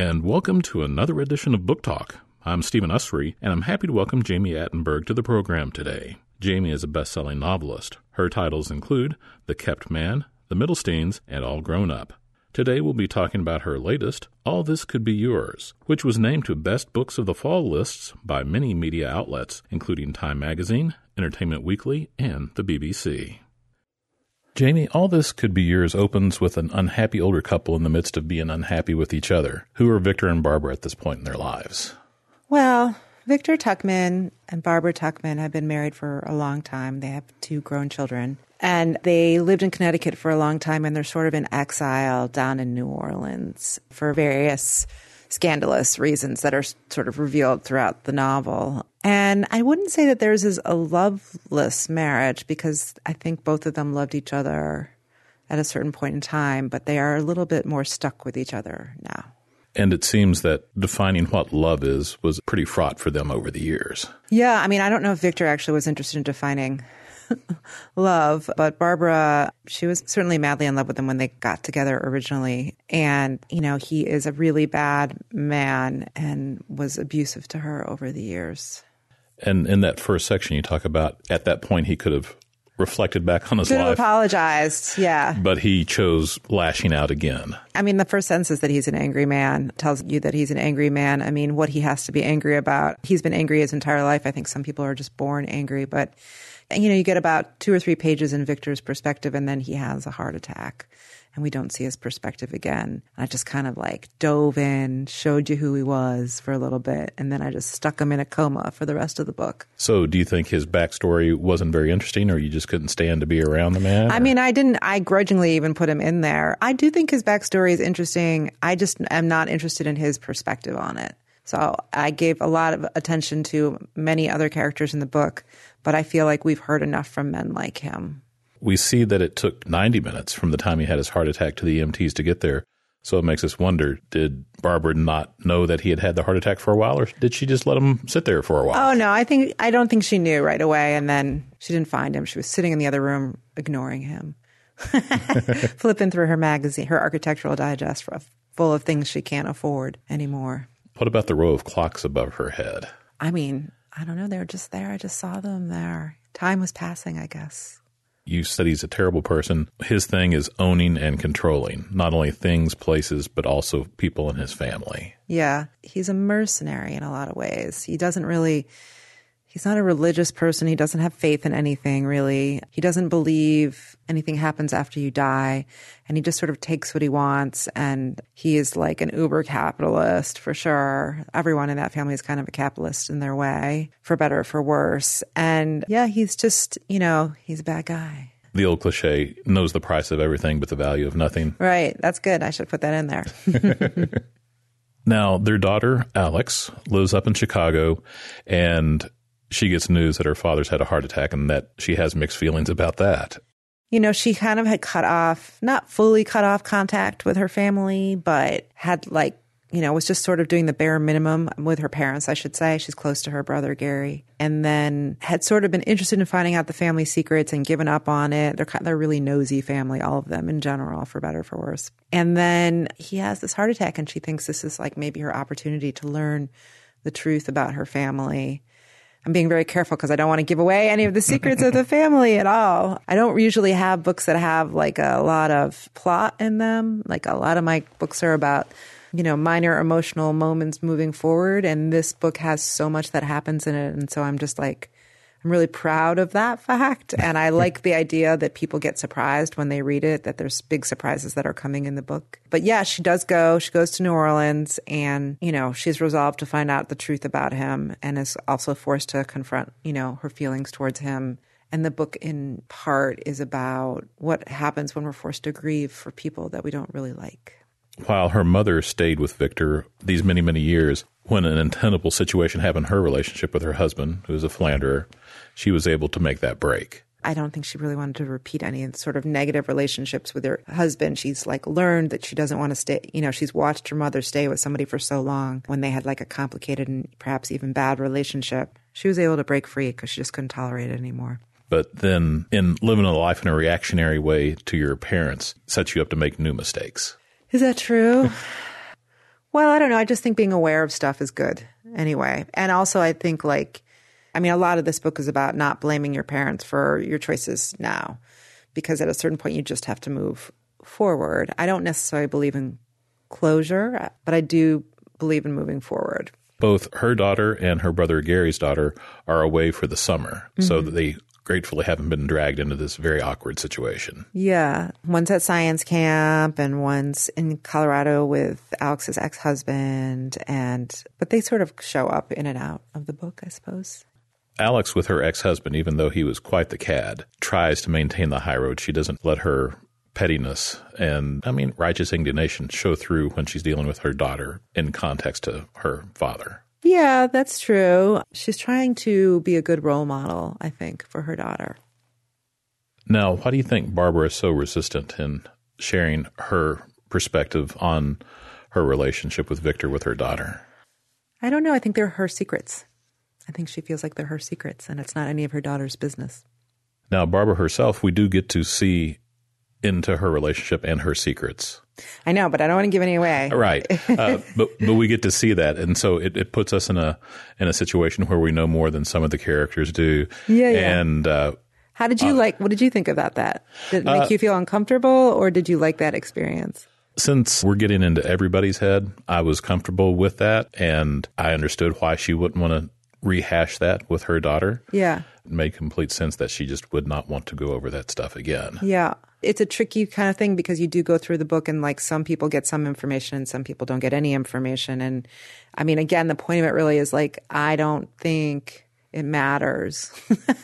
and welcome to another edition of Book Talk. I'm Stephen Usery, and I'm happy to welcome Jami Attenberg to the program today. Jami is a best selling novelist. Her titles include The Kept Man, The Middlesteins, and All Grown Up. Today we'll be talking about her latest, All This Could Be Yours, which was named to Best Books of the Fall lists by many media outlets, including Time Magazine, Entertainment Weekly, and the BBC. Jami, All This Could Be Yours opens with an unhappy older couple in the midst of being unhappy with each other. Who are Victor and Barbara at this point in their lives? Well, Victor Tuckman and Barbara Tuckman have been married for a long time. They have two grown children. And they lived in Connecticut for a long time and they're sort of in exile down in New Orleans for various scandalous reasons that are sort of revealed throughout the novel. And I wouldn't say that theirs is a loveless marriage because I think both of them loved each other at a certain point in time, but they are a little bit more stuck with each other now. And it seems that defining what love is was pretty fraught for them over the years. Yeah, I mean, I don't know if Victor actually was interested in defining love. But Barbara, she was certainly madly in love with him when they got together originally. And, you know, he is a really bad man and was abusive to her over the years. And in that first section, you talk about at that point he could have reflected back on his Could life. have apologized, yeah. But he chose lashing out again. I mean, the first sentence is that he's an angry man, tells you that he's an angry man. I mean, what he has to be angry about. He's been angry his entire life. I think some people are just born angry, but you know, you get about two or three pages in Victor's perspective, and then he has a heart attack, and we don't see his perspective again. And I just kind of like dove in, showed you who he was for a little bit, and then I just stuck him in a coma for the rest of the book. So, do you think his backstory wasn't very interesting, or you just couldn't stand to be around the man? I mean, I didn't, I grudgingly even put him in there. I do think his backstory is interesting. I just am not interested in his perspective on it. So I gave a lot of attention to many other characters in the book, but I feel like we've heard enough from men like him. we see that it took 90 minutes from the time he had his heart attack to the EMTs to get there. So it makes us wonder did Barbara not know that he had had the heart attack for a while, or did she just let him sit there for a while? Oh no, I think I don't think she knew right away, and then she didn't find him. She was sitting in the other room, ignoring him, flipping through her magazine, her architectural digest, full of things she can't afford anymore. What about the row of clocks above her head? I mean, I don't know. They were just there. I just saw them there. Time was passing, I guess. You said he's a terrible person. His thing is owning and controlling not only things, places, but also people in his family. Yeah, he's a mercenary in a lot of ways. He doesn't really he's not a religious person. He doesn't have faith in anything really. He doesn't believe anything happens after you die. And he just sort of takes what he wants. And he is like an uber capitalist for sure. Everyone in that family is kind of a capitalist in their way, for better or for worse. And yeah, he's just, you know, he's a bad guy. The old cliche knows the price of everything but the value of nothing. Right. That's good. I should put that in there. Now, their daughter, Alex, lives up in Chicago and she gets news that her father's had a heart attack and that she has mixed feelings about that. you know, she kind of had cut off, not fully cut off contact with her family, but had like, you know, was just sort of doing the bare minimum with her parents, I should say. She's close to her brother, Gary. And then had sort of been interested in finding out the family secrets and given up on it. They're they're really nosy family, all of them in general, for better or for worse. And then he has this heart attack and she thinks this is like maybe her opportunity to learn the truth about her family. I'm being very careful because I don't want to give away any of the secrets of the family at all. I don't usually have books that have like a lot of plot in them. Like a lot of my books are about, you know, minor emotional moments moving forward. And this book has so much that happens in it. And so I'm just like, I'm really proud of that fact. And I like the idea that people get surprised when they read it, that there's big surprises that are coming in the book. But yeah, she does go. She goes to New Orleans and, you know, she's resolved to find out the truth about him and is also forced to confront, you know, her feelings towards him. And the book, in part, is about what happens when we're forced to grieve for people that we don't really like. While her mother stayed with Victor these many, many years, when an untenable situation happened her relationship with her husband, who was a philanderer, she was able to make that break. I don't think she really wanted to repeat any sort of negative relationships with her husband. She's like learned that she doesn't want to stay, you know, she's watched her mother stay with somebody for so long when they had like a complicated and perhaps even bad relationship. She was able to break free because she just couldn't tolerate it anymore. But then, in living a life in a reactionary way to your parents, sets you up to make new mistakes. Is that true? Well, I don't know. I just think being aware of stuff is good anyway. And also, I think, like, I mean, a lot of this book is about not blaming your parents for your choices now, because at a certain point, you just have to move forward. I don't necessarily believe in closure, but I do believe in moving forward. Both her daughter and her brother Gary's daughter are away for the summer, mm-hmm. so they gratefully haven't been dragged into this very awkward situation. Yeah. One's at science camp and one's in Colorado with Alex's ex husband. And, but they sort of show up in and out of the book, I suppose. Alex, with her ex husband, even though he was quite the cad, tries to maintain the high road. She doesn't let her pettiness and, I mean, righteous indignation show through when she's dealing with her daughter in context to her father. Yeah, that's true. She's trying to be a good role model, I think, for her daughter. Now, why do you think Barbara is so resistant in sharing her perspective on her relationship with Victor with her daughter? I don't know. I think they're her secrets. I think she feels like they're her secrets and it's not any of her daughter's business. Now, Barbara herself, we do get to see into her relationship and her secrets. I know, but I don't want to give any away. Right, uh, but but we get to see that, and so it, it puts us in a in a situation where we know more than some of the characters do. Yeah, yeah. And uh, how did you uh, like? What did you think about that? Did it make uh, you feel uncomfortable, or did you like that experience? Since we're getting into everybody's head, I was comfortable with that, and I understood why she wouldn't want to rehash that with her daughter. Yeah. It made complete sense that she just would not want to go over that stuff again. Yeah. It's a tricky kind of thing because you do go through the book and like some people get some information and some people don't get any information. And I mean, again, the point of it really is like, I don't think it matters.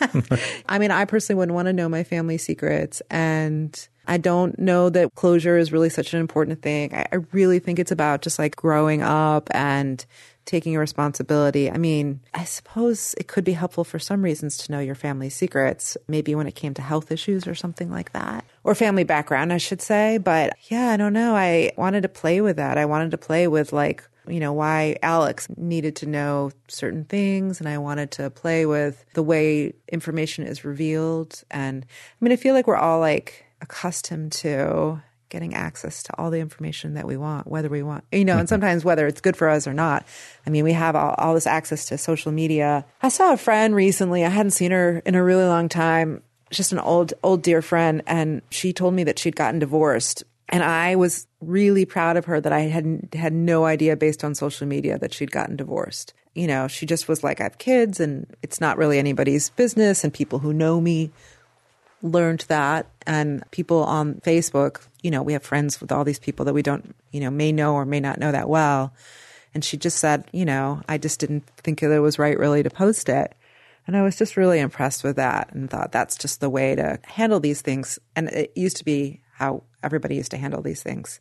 I mean, I personally wouldn't want to know my family secrets. And I don't know that closure is really such an important thing. I, I really think it's about just like growing up and taking a responsibility. I mean, I suppose it could be helpful for some reasons to know your family secrets, maybe when it came to health issues or something like that, or family background, I should say. But yeah, I don't know. I wanted to play with that. I wanted to play with like, you know, why Alex needed to know certain things. And I wanted to play with the way information is revealed. And I mean, I feel like we're all like accustomed to getting access to all the information that we want, whether we want, you know, and mm-hmm. sometimes whether it's good for us or not. I mean, we have all, all, this access to social media. I saw a friend recently. I hadn't seen her in a really long time. Just an old, old dear friend. And she told me that she'd gotten divorced. And I was really proud of her that I had had no idea based on social media that she'd gotten divorced. You know, she just was like, I have kids and it's not really anybody's business. And people who know me learned that and people on Facebook, you know, we have friends with all these people that we don't, you know, may know or may not know that well. And she just said, you know, I just didn't think it was right really to post it. And I was just really impressed with that and thought that's just the way to handle these things. And it used to be how everybody used to handle these things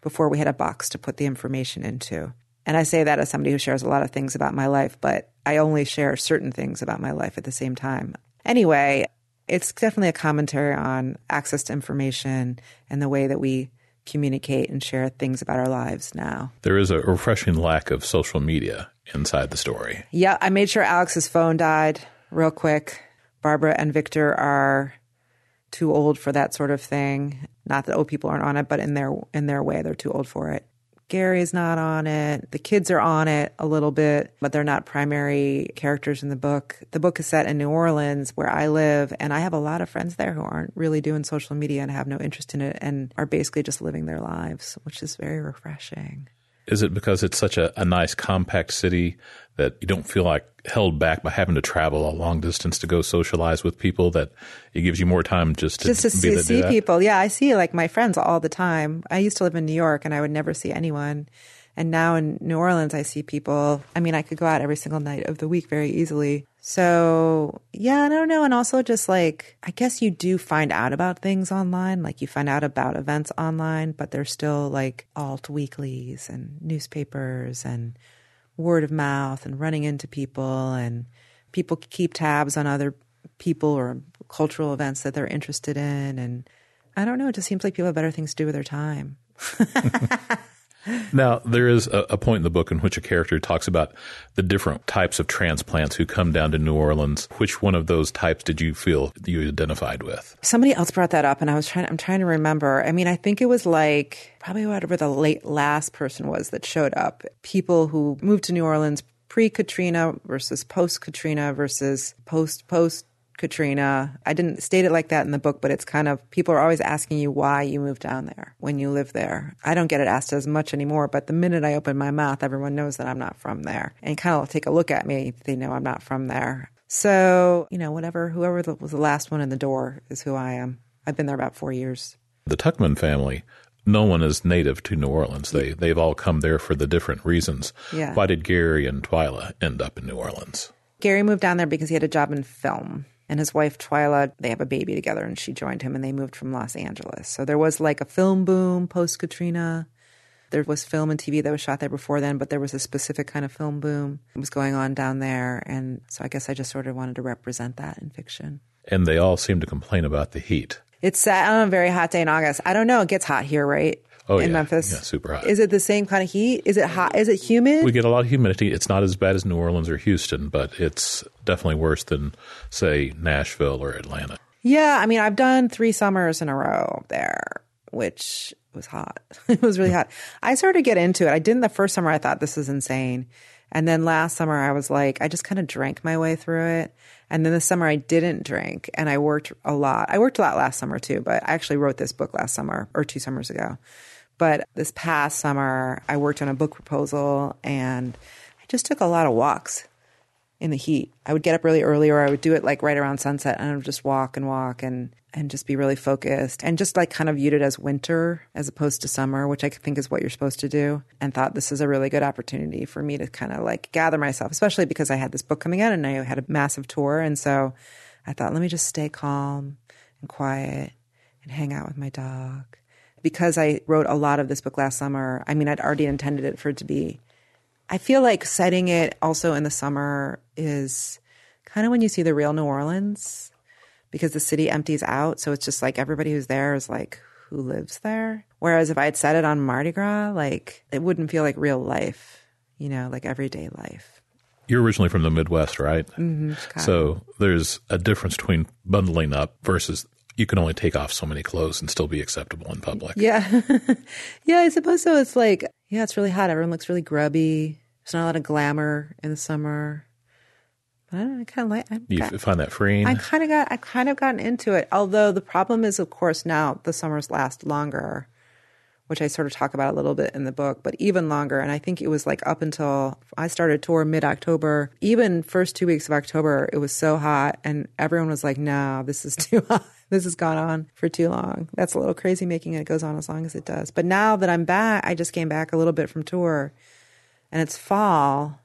before we had a box to put the information into. And I say that as somebody who shares a lot of things about my life, but I only share certain things about my life at the same time. Anyway, it's definitely a commentary on access to information and the way that we communicate and share things about our lives now. There is a refreshing lack of social media inside the story. Yeah, I made sure Alex's phone died real quick. Barbara and Victor are too old for that sort of thing. Not that old people aren't on it, but in their in their way, they're too old for it. Gary's not on it. The kids are on it a little bit, but they're not primary characters in the book. The book is set in New Orleans, where I live, and I have a lot of friends there who aren't really doing social media and have no interest in it and are basically just living their lives, which is very refreshing. Is it because it's such a, a nice, compact city that you don't feel like held back by having to travel a long distance to go socialize with people that it gives you more time just to just to see, see people. Yeah i see like my friends all the time. I used to live in new york and i would never see anyone and now in new orleans i see people i mean i could go out every single night of the week very easily. So yeah i don't know. And also just like i guess you do find out about things online. Like you find out about events online but there's still like alt weeklies and newspapers and word of mouth and running into people. And people keep tabs on other people or cultural events that they're interested in. And I don't know, it just seems like people have better things to do with their time. Now, there is a, a, point in the book in which a character talks about the different types of transplants who come down to New Orleans. Which one of those types did you feel you identified with? Somebody else brought that up, and I was trying. I'm trying to remember. I mean, I think it was like probably whatever the late last person was that showed up. People who moved to New Orleans pre Katrina versus post Katrina versus post post Katrina. I didn't state it like that in the book, but it's kind of people are always asking you why you moved down there when you live there. I don't get it asked as much anymore, but the minute I open my mouth, everyone knows that I'm not from there and kind of take a look at me. They know I'm not from there. So, you know, whatever, whoever was the last one in the door is who I am. I've been there about four years. The Tuckman family no one is native to New Orleans. They they've all come there for the different reasons. Yeah. Why did Gary and Twyla end up in New Orleans? Gary moved down there because he had a job in film and his wife Twyla, they have a baby together, and she joined him, and they moved from Los Angeles. So there was like a film boom post Katrina. There was film and TV that was shot there before then, but there was a specific kind of film boom that was going on down there, and so I guess I just sort of wanted to represent that in fiction. And they all seem to complain about the heat. It's set on a very hot day in August. I don't know. It gets hot here, right? Oh, in yeah. Memphis. Yeah, super hot. Is it the same kind of heat? Is it hot? Is it humid? We get a lot of humidity. It's not as bad as New Orleans or Houston, but it's definitely worse than, say, Nashville or Atlanta. Yeah, I mean, I've done three summers in a row there, which was hot. it was really hot. I started to get into it. I didn't the first summer. I thought this is insane. And then last summer, I was like, I just kind of drank my way through it. And then the summer, I didn't drink and I worked a lot. I worked a lot last summer too, but I actually wrote this book last summer or two summers ago. But this past summer, I worked on a book proposal and I just took a lot of walks in the heat. I would get up really early or I would do it like right around sunset and I would just walk and walk and and just be really focused and just like kind of viewed it as winter as opposed to summer, which I think is what you're supposed to do. And thought this is a really good opportunity for me to kind of like gather myself, especially because I had this book coming out and I had a massive tour. And so I thought, let me just stay calm and quiet and hang out with my dog because I wrote a lot of this book last summer, I mean, I'd already intended it for it to be. I feel like setting it also in the summer is kind of when you see the real New Orleans because the city empties out. So it's just like everybody who's there is like, who lives there? Whereas if I had set it on Mardi Gras, like it wouldn't feel like real life, you know, like everyday life. You're originally from the Midwest, right? Mm-hmm, so there's a difference between bundling up versus you can only take off so many clothes and still be acceptable in public. Yeah. yeah, I suppose so. It's like, yeah, it's really hot. Everyone looks really grubby. There's not a lot of glamour in the summer. But I, don't know, I kind of like. I you got, find that freeing. I kind of got. I kind of gotten into it. Although the problem is, of course, now the summers last longer, which I sort of talk about a little bit in the book, but even longer. And I think it was like up until I started tour mid October. Even first two weeks of October, it was so hot, and everyone was like, "No, this is too hot." this has gone on for too long. That's a little crazy making it goes on as long as it does. But now that I'm back, I just came back a little bit from tour and it's fall.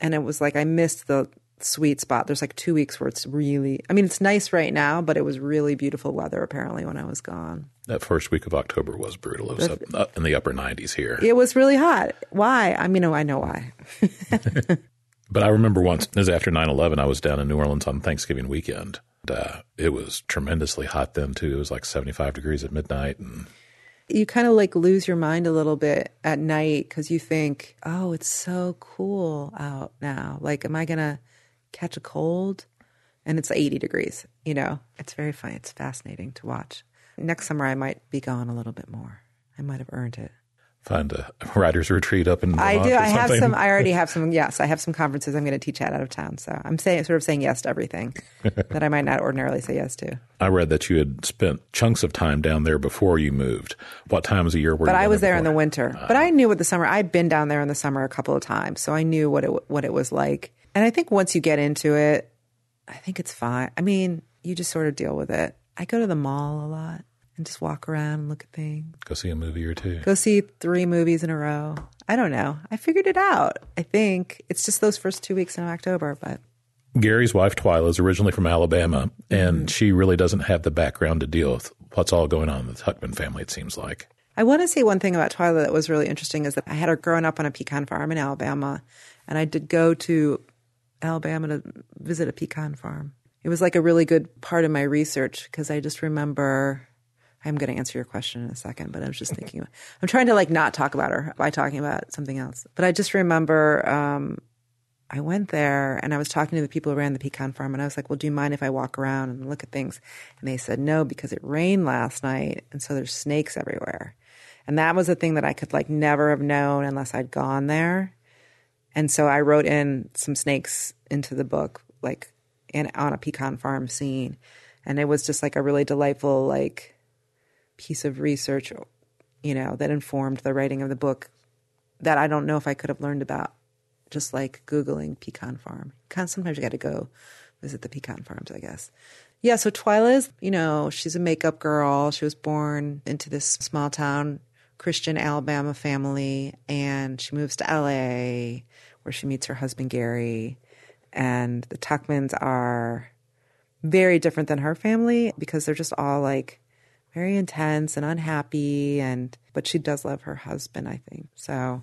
And it was like I missed the sweet spot. There's like two weeks where it's really, I mean, it's nice right now, but it was really beautiful weather apparently when I was gone. That first week of October was brutal. It was up, up in the upper 90s here. It was really hot. Why? I mean, I know why. but I remember once, it was after 9 11, I was down in New Orleans on Thanksgiving weekend uh, it was tremendously hot then too. It was like 75 degrees at midnight and you kind of like lose your mind a little bit at night because you think, oh, it's so cool out now. Like, am I going to catch a cold? And it's 80 degrees. You know, it's very fun. It's fascinating to watch. Next summer, I might be gone a little bit more. I might have earned it find a writer's retreat up in Vermont I do. I have some. I already have some. Yes, I have some conferences I'm going to teach at out of town. So I'm saying, sort of saying yes to everything that I might not ordinarily say yes to. I read that you had spent chunks of time down there before you moved. What times a year were? But I was there, there in the winter. Uh, but I knew what the summer. I'd been down there in the summer a couple of times, so I knew what it what it was like. And I think once you get into it, I think it's fine. I mean, you just sort of deal with it. I go to the mall a lot and just walk around and look at things. Go see a movie or two. Go see three movies in a row. I don't know. I figured it out. I think it's just those first two weeks in October, but. Gary's wife, Twyla, is originally from Alabama, and mm-hmm. she really doesn't have the background to deal with what's all going on in the Tuckman family, it seems like. I want to say one thing about Twyla that was really interesting is that I had her growing up on a pecan farm in Alabama, and I did go to Alabama to visit a pecan farm. It was like a really good part of my research because I just remember I'm going to answer your question in a second, but I was just thinking, I'm trying to like not talk about her by talking about something else. But I just remember um, I went there and I was talking to the people who ran the pecan farm, and I was like, "Well, do you mind if I walk around and look at things?" And they said no because it rained last night, and so there's snakes everywhere. And that was a thing that I could like never have known unless I'd gone there. And so I wrote in some snakes into the book, like in on a pecan farm scene, and it was just like a really delightful like piece of research, you know, that informed the writing of the book that I don't know if I could have learned about just like Googling pecan farm. Sometimes you got to go visit the pecan farms, I guess. Yeah, so Twyla's, you know, she's a makeup girl. She was born into this small town Christian Alabama family, and she moves to LA where she meets her husband Gary. And the Tuckmans are very different than her family because they're just all like very intense and unhappy. And but she does love her husband i think. So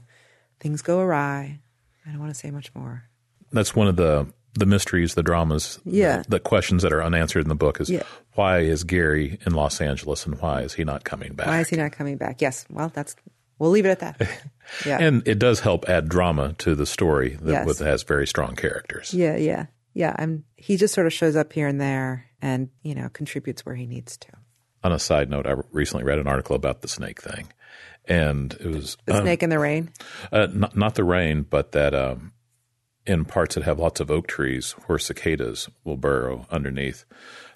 things go awry. I don't want to say much more. That's one of the the mysteries the dramas yeah. the, the questions that are unanswered in the book is yeah. why is gary in los angeles and why is he not coming back? Why is he not coming back? Yes. Well that's we'll leave it at that. Yeah. And it does help add drama to the story that yes. has very strong characters. Yeah yeah. Yeah i'm he just sort of shows up here and there and you know contributes where he needs to. On a side note, I recently read an article about the snake thing, and it was the um, snake in the rain. Uh, not, not the rain, but that um, in parts that have lots of oak trees, where cicadas will burrow underneath,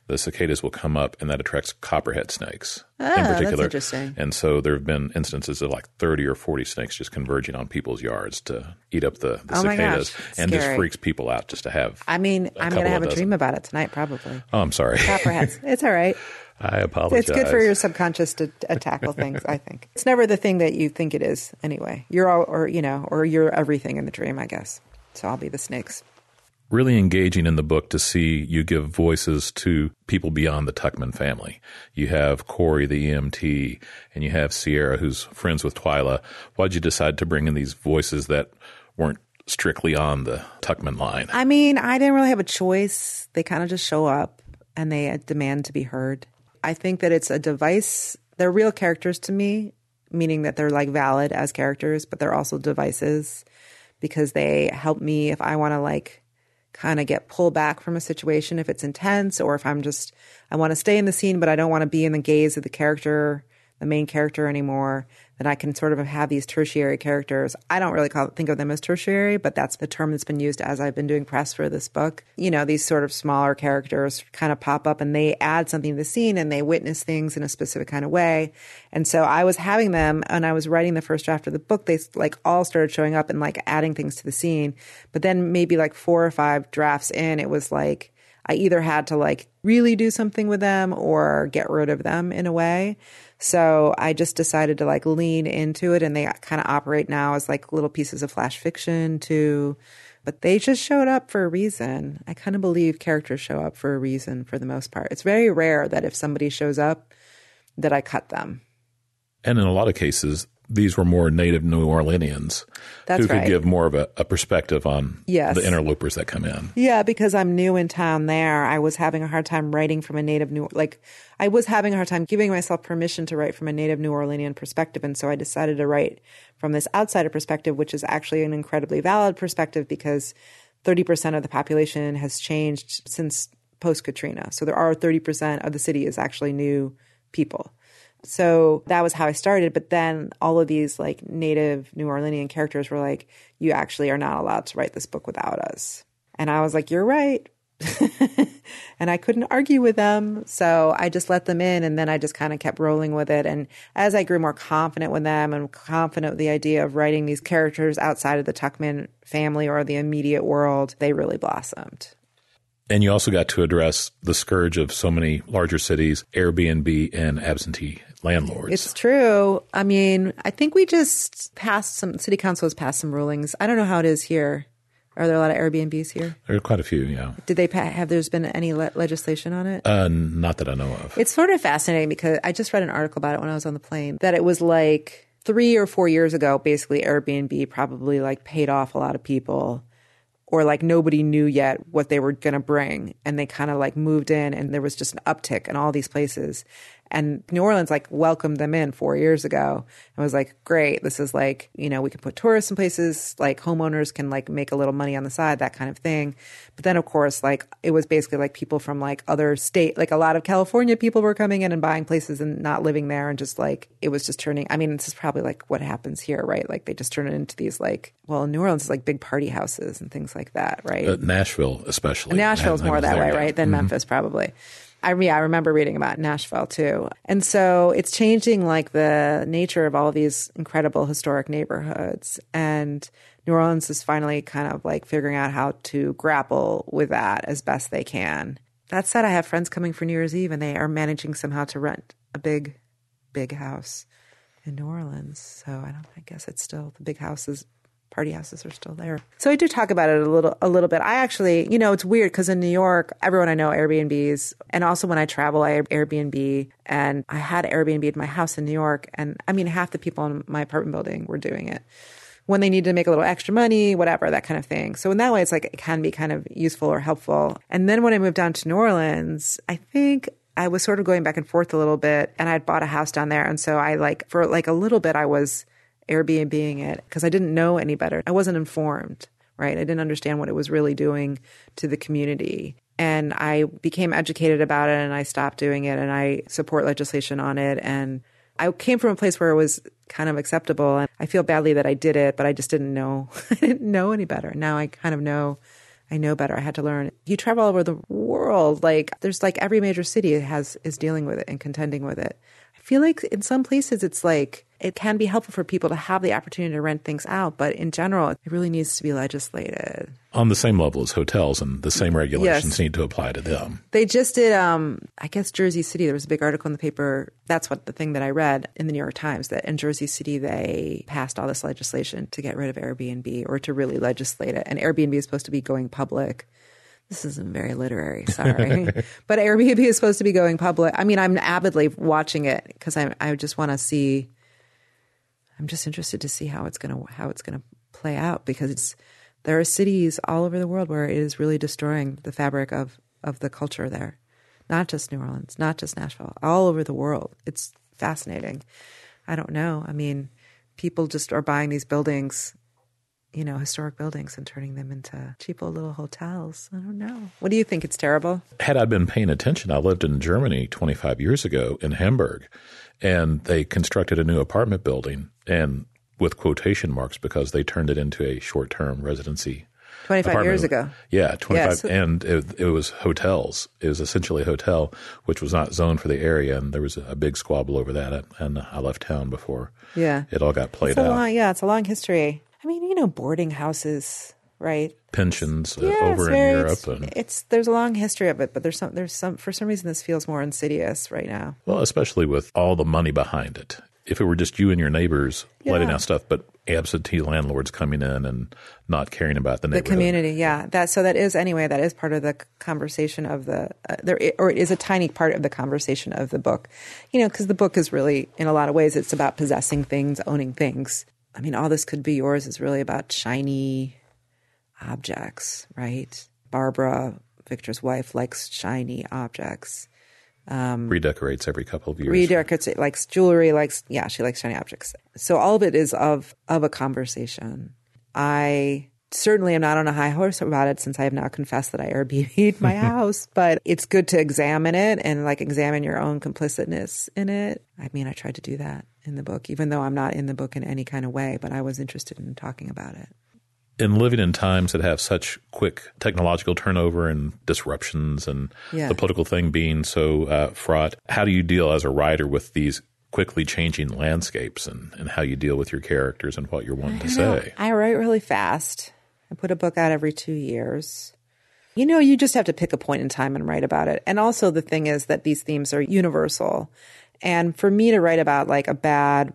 the cicadas will come up, and that attracts copperhead snakes ah, in particular. That's interesting. And so there have been instances of like thirty or forty snakes just converging on people's yards to eat up the, the oh cicadas, gosh, and just freaks people out just to have. I mean, i am going to have a dream about it tonight, probably. Oh, I'm sorry. Copperheads. it's all right. I apologize. It's good for your subconscious to, to tackle things. I think it's never the thing that you think it is. Anyway, you're all, or you know, or you're everything in the dream. I guess. So I'll be the snakes. Really engaging in the book to see you give voices to people beyond the Tuckman family. You have Corey, the EMT, and you have Sierra, who's friends with Twyla. Why'd you decide to bring in these voices that weren't strictly on the Tuckman line? I mean, I didn't really have a choice. They kind of just show up and they uh, demand to be heard. I think that it's a device. They're real characters to me, meaning that they're like valid as characters, but they're also devices because they help me if I want to like kind of get pulled back from a situation if it's intense or if I'm just I want to stay in the scene but I don't want to be in the gaze of the character, the main character anymore that I can sort of have these tertiary characters. I don't really call, think of them as tertiary, but that's the term that's been used as I've been doing press for this book. You know, these sort of smaller characters kind of pop up and they add something to the scene and they witness things in a specific kind of way. And so I was having them and I was writing the first draft of the book. They like all started showing up and like adding things to the scene. But then maybe like four or five drafts in, it was like, I either had to like really do something with them or get rid of them in a way. So I just decided to like lean into it and they kind of operate now as like little pieces of flash fiction too. But they just showed up for a reason. I kind of believe characters show up for a reason for the most part. It's very rare that if somebody shows up that I cut them. And in a lot of cases, these were more native New Orleanians That's who could right. give more of a, a perspective on yes. the interlopers that come in. Yeah, because I'm new in town there. I was having a hard time writing from a native New like I was having a hard time giving myself permission to write from a native New Orleanian perspective and so I decided to write from this outsider perspective which is actually an incredibly valid perspective because 30% of the population has changed since post Katrina. So there are 30% of the city is actually new people. So that was how I started. But then all of these like native New Orleanian characters were like, you actually are not allowed to write this book without us. And I was like, you're right. and I couldn't argue with them. So I just let them in and then I just kind of kept rolling with it. And as I grew more confident with them and confident with the idea of writing these characters outside of the Tuckman family or the immediate world, they really blossomed. And you also got to address the scourge of so many larger cities, Airbnb and absentee landlords. It's true. I mean, I think we just passed some, city council has passed some rulings. I don't know how it is here. Are there a lot of Airbnbs here? There are quite a few, yeah. Did they have there's been any le- legislation on it? Uh, not that I know of. It's sort of fascinating because I just read an article about it when I was on the plane that it was like three or four years ago, basically Airbnb probably like paid off a lot of people or like nobody knew yet what they were going to bring and they kind of like moved in and there was just an uptick in all these places And New Orleans like welcomed them in four years ago and was like, great. This is like, you know, we can put tourists in places like homeowners can like make a little money on the side, that kind of thing. But then of course, like it was basically like people from like other state, like a lot of California people were coming in and buying places and not living there. And just like, it was just turning, I mean, this is probably like what happens here, right? Like they just turn it into these like, well, New Orleans is like big party houses and things like that, right? Uh, Nashville, especially. Nashville's more that way, right? Than Memphis, probably. I yeah, I remember reading about Nashville too. And so it's changing like the nature of all these incredible historic neighborhoods. And New Orleans is finally kind of like figuring out how to grapple with that as best they can. That said, I have friends coming for New Year's Eve and they are managing somehow to rent a big, big house in New Orleans. So I don't I guess it's still the big houses party houses are still there. So I do talk about it a little a little bit. I actually, you know, it's weird because in New York, everyone I know Airbnbs, and also when I travel, I Airbnb, and I had Airbnb at my house in New York, and I mean, half the people in my apartment building were doing it when they need to make a little extra money, whatever, that kind of thing. So in that way, it's like it can be kind of useful or helpful. And then when I moved down to New Orleans, I think I was sort of going back and forth a little bit, and I'd bought a house down there, and so I like for like a little bit, I was Airbnbing it because I didn't know any better. I wasn't informed, right? I didn't understand what it was really doing to the community. And I became educated about it and I stopped doing it and I support legislation on it. And I came from a place where it was kind of acceptable. And I feel badly that I did it, but I just didn't know. I didn't know any better. Now I kind of know. I know better. I had to learn. You travel all over the world. Like there's like every major city has is dealing with it and contending with it. I feel like in some places it's like it can be helpful for people to have the opportunity to rent things out, but in general, it really needs to be legislated. On the same level as hotels, and the same regulations Yes. need to apply to them. They just did, um, I guess, Jersey City. There was a big article in the paper. That's what the thing that I read in the New York Times that in Jersey City they passed all this legislation to get rid of Airbnb or to really legislate it. And Airbnb is supposed to be going public. This isn't very literary, sorry. but Airbnb is supposed to be going public. I mean, I'm avidly watching it because I I just want to see. I'm just interested to see how it's gonna how it's gonna play out because it's there are cities all over the world where it is really destroying the fabric of of the culture there, not just New Orleans, not just Nashville, all over the world. It's fascinating. I don't know. I mean, people just are buying these buildings, you know, historic buildings and turning them into cheapo little hotels. I don't know. What do you think? It's terrible. Had I been paying attention, I lived in Germany 25 years ago in Hamburg, and they constructed a new apartment building, and with quotation marks because they turned it into a short-term residency. 25 apartment. years ago. Yeah, 25. Yes. And it, it was hotels. It was essentially a hotel, which was not zoned for the area. And there was a big squabble over that. And I left town before Yeah. it all got played out. long, yeah, it's a long history. I mean, you know, boarding houses, right? Pensions uh, Yeah, over in Europe. It's, And, it's there's a long history of it, but there's some there's some for some reason this feels more insidious right now. well, especially with all the money behind it. If it were just you and your neighbors letting out stuff, but absentee landlords coming in and not caring about the The community, yeah. That so that is anyway. That is part of the conversation of the uh, there, or it is a tiny part of the conversation of the book. You know, because the book is really, in a lot of ways, it's about possessing things, owning things. I mean, all this could be yours is really about shiny objects, right? Barbara, Victor's wife, likes shiny objects. Um, redecorates every couple of years. redecorates it likes jewelry likes yeah she likes shiny objects so all of it is of of a conversation i certainly am not on a high horse about it since i have now confessed that i airbnb'd my house but it's good to examine it and like examine your own complicitness in it i mean i tried to do that in the book even though i'm not in the book in any kind of way but i was interested in talking about it in living in times that have such quick technological turnover and disruptions and Yeah. the political thing being so uh, fraught, how do you deal as a writer with these quickly changing landscapes and, and how you deal with your characters and what you're wanting to say? I write really fast. I put a book out every two years. You know, you just have to pick a point in time and write about it. And also, the thing is that these themes are universal. And for me to write about like a bad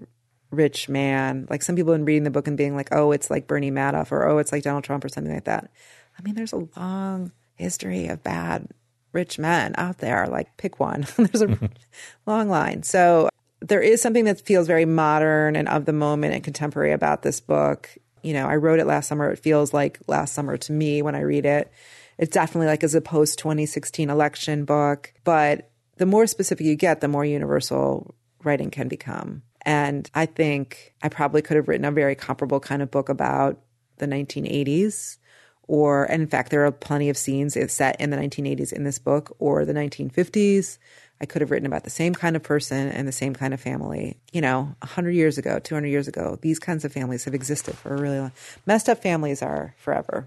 rich man, like some people have been reading the book and being like, oh, it's like Bernie Madoff or oh, it's like Donald Trump or something like that. I mean, there's a long history of bad rich men out there. Like, pick one. there's a long line. So there is something that feels very modern and of the moment and contemporary about this book. You know, I wrote it last summer. It feels like last summer to me when I read it. It's definitely like as a post 2016 election book, but the more specific you get, the more universal writing can become. And I think I probably could have written a very comparable kind of book about the 1980s. Or, and in fact, there are plenty of scenes set in the 1980s in this book or the 1950s. I could have written about the same kind of person and the same kind of family. You know, 100 years ago, 200 years ago, these kinds of families have existed for a really long Messed up families are forever.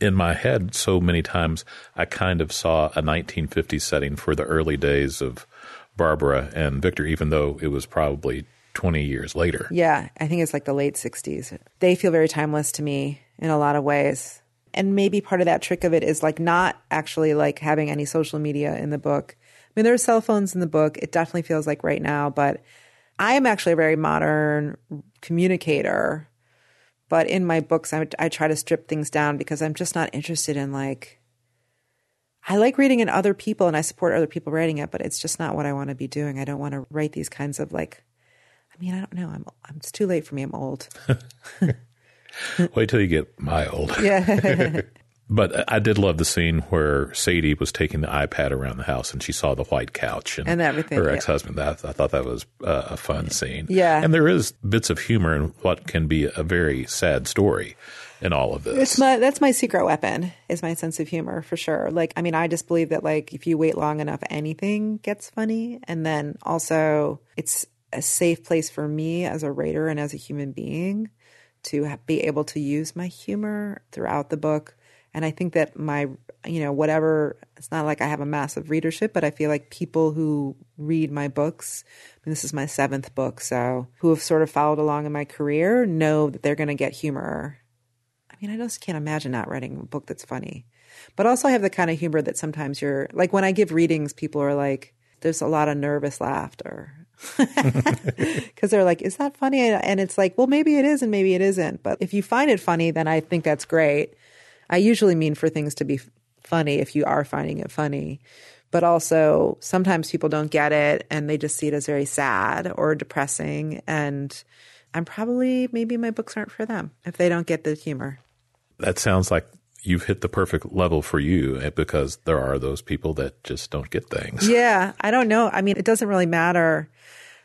In my head, so many times, I kind of saw a 1950s setting for the early days of Barbara and Victor, even though it was probably 20 years later. Yeah, I think it's like the late 60s. They feel very timeless to me in a lot of ways. And maybe part of that trick of it is like not actually like having any social media in the book mean, there are cell phones in the book. It definitely feels like right now, but I am actually a very modern communicator. But in my books, I, I try to strip things down because I'm just not interested in like, I like reading in other people and I support other people writing it, but it's just not what I want to be doing. I don't want to write these kinds of like, I mean, I don't know. I'm, I'm it's too late for me. I'm old. Wait till you get my old. Yeah. But I did love the scene where Sadie was taking the iPad around the house and she saw the white couch and, and everything. Her yeah. ex husband. That I thought that was uh, a fun scene. Yeah, and there is bits of humor in what can be a very sad story in all of this. It's my that's my secret weapon is my sense of humor for sure. Like I mean, I just believe that like if you wait long enough, anything gets funny, and then also it's a safe place for me as a writer and as a human being to be able to use my humor throughout the book and I think that my, you know, whatever, it's not like I have a massive readership, but I feel like people who read my books, this is my seventh book, so who have sort of followed along in my career know that they're going to get humor. I mean, I just can't imagine not writing a book that's funny. But also, I have the kind of humor that sometimes you're like when I give readings, people are like, there's a lot of nervous laughter because they're like, is that funny? And it's like, well, maybe it is and maybe it isn't. But if you find it funny, then I think that's great. I usually mean for things to be funny if you are finding it funny. But also, sometimes people don't get it and they just see it as very sad or depressing. And I'm probably, maybe my books aren't for them if they don't get the humor. That sounds like you've hit the perfect level for you eh, because there are those people that just don't get things. Yeah, I don't know. I mean, it doesn't really matter.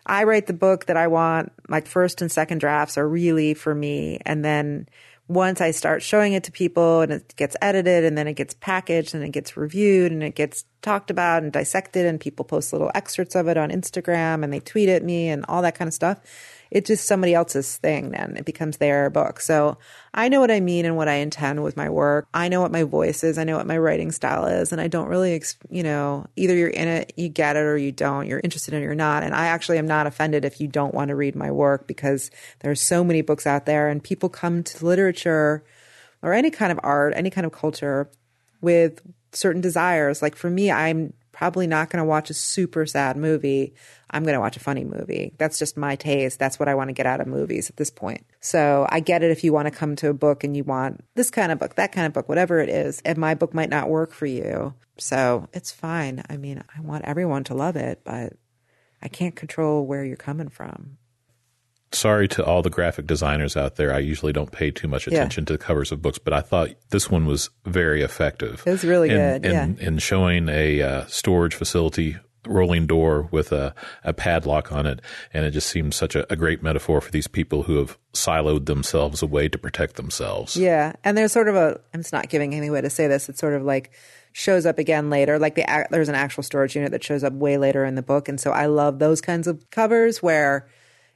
I write the book that I want. Like first and second drafts are really for me. And then once I start showing it to people and it gets edited and then it gets packaged and it gets reviewed and it gets talked about and dissected and people post little excerpts of it on Instagram and they tweet at me and all that kind of stuff it's just somebody else's thing then. It becomes their book. So I know what I mean and what I intend with my work. I know what my voice is. I know what my writing style is. And I don't really, you know, either you're in it, you get it, or you don't. You're interested in it or you're not. And I actually am not offended if you don't want to read my work because there's so many books out there and people come to literature or any kind of art, any kind of culture with certain desires. Like for me, I'm probably not going to watch a super sad movie. I'm going to watch a funny movie. That's just my taste. That's what I want to get out of movies at this point. So I get it if you want to come to a book and you want this kind of book, that kind of book, whatever it is. And my book might not work for you. So it's fine. I mean, I want everyone to love it, but I can't control where you're coming from sorry to all the graphic designers out there. I usually don't pay too much attention yeah. to the covers of books, but I thought this one was very effective. It was really in, good. In, yeah. in showing a uh, storage facility rolling door with a, a padlock on it. And it just seems such a, a, great metaphor for these people who have siloed themselves away to protect themselves. Yeah. And there's sort of a, I'm just not giving any way to say this. It's sort of like shows up again later. Like the, there's an actual storage unit that shows up way later in the book. And so I love those kinds of covers where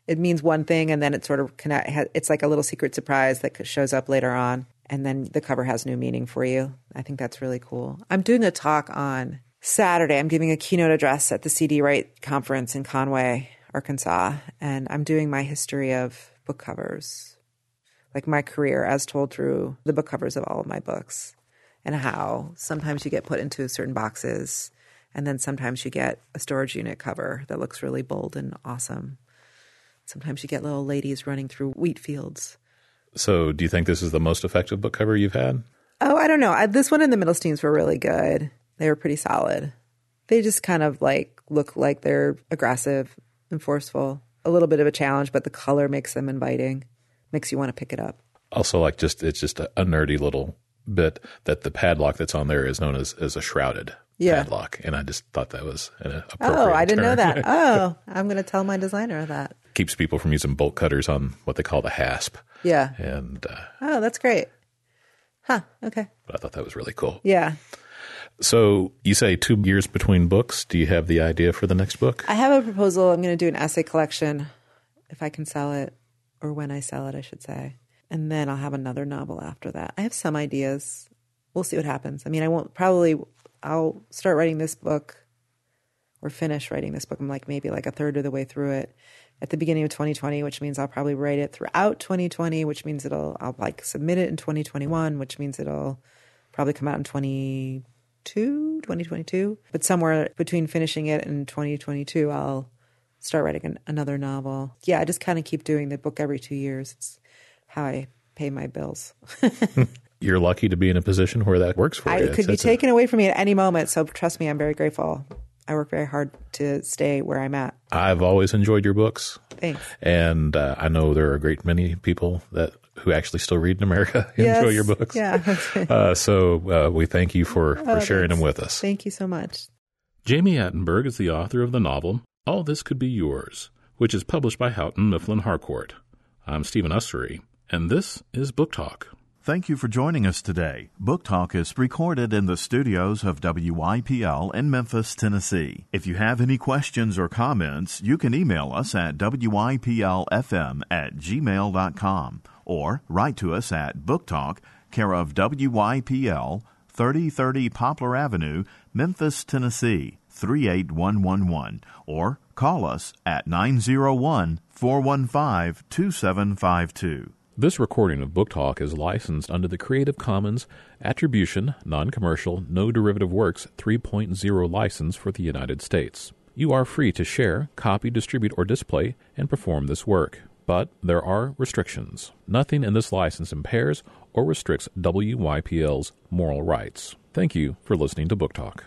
it means one thing and then it sort of connect it's like a little secret surprise that shows up later on and then the cover has new meaning for you. I think that's really cool. I'm doing a talk on saturday. I'm giving a keynote address at the C.D. Wright conference in conway arkansas and i'm doing my history of book covers like my career as told through the book covers of all of my books and how sometimes you get put into certain boxes and then sometimes you get a storage unit cover that looks really bold and awesome Sometimes you get little ladies running through wheat fields. So, do you think this is the most effective book cover you've had? Oh, I don't know. I, this one and the Middlesteins were really good. They were pretty solid. They just kind of like look like they're aggressive and forceful. A little bit of a challenge, but the color makes them inviting, makes you want to pick it up. Also, like just it's just a, a nerdy little bit that the padlock that's on there is known as as a shrouded Yeah. padlock. And I just thought that was an Oh, I didn't know that. Oh, I'm going to tell my designer that. Keeps people from using bolt cutters on what they call the hasp. Yeah. And uh, Oh, that's great. Huh. Okay. But I thought that was really cool. Yeah. So you say two years between books. Do you have the idea for the next book? I have a proposal. I'm going to do an essay collection if I can sell it or when I sell it, I should say. And then I'll have another novel after that. I have some ideas. We'll see what happens. I mean, I won't probably, I'll start writing this book or finish writing this book. I'm like maybe like a third of the way through it at the beginning of 2020, which means I'll probably write it throughout 2020, which means it'll, I'll like submit it in 2021, which means it'll probably come out in 2022, 2022. But somewhere between finishing it and 2022, I'll start writing an, another novel. Yeah, I just kind of keep doing the book every two years. It's how I pay my bills. You're lucky to be in a position where that works for I, you. it could be It's- it's a- taken away from me at any moment. So trust me, I'm very grateful. I work very hard to stay where I'm at. I've always enjoyed your books. Thanks. And uh, I know there are a great many people that who actually still read in America enjoy your books. Yeah. Uh, so uh, we thank you for, for sharing them with us. Thank you so much. Jami Attenberg is the author of the novel All This Could Be Yours, which is published by Houghton Mifflin Harcourt. I'm Stephen Usery, and this is Book Talk. Thank you for joining us today. Book Talk is recorded in the studios of WYPL in Memphis, Tennessee. If you have any questions or comments, you can email us at WYPLFM at gmail.com or write to us at Book Talk, care of WYPL, 3030 Poplar Avenue, Memphis, Tennessee, 38111, or call us at 901 415 2752. This recording of Book Talk is licensed under the Creative Commons Attribution, Non Commercial, No Derivative Works 3.0 license for the United States. You are free to share, copy, distribute, or display and perform this work, but there are restrictions. Nothing in this license impairs or restricts WYPL's moral rights. Thank you for listening to Book Talk.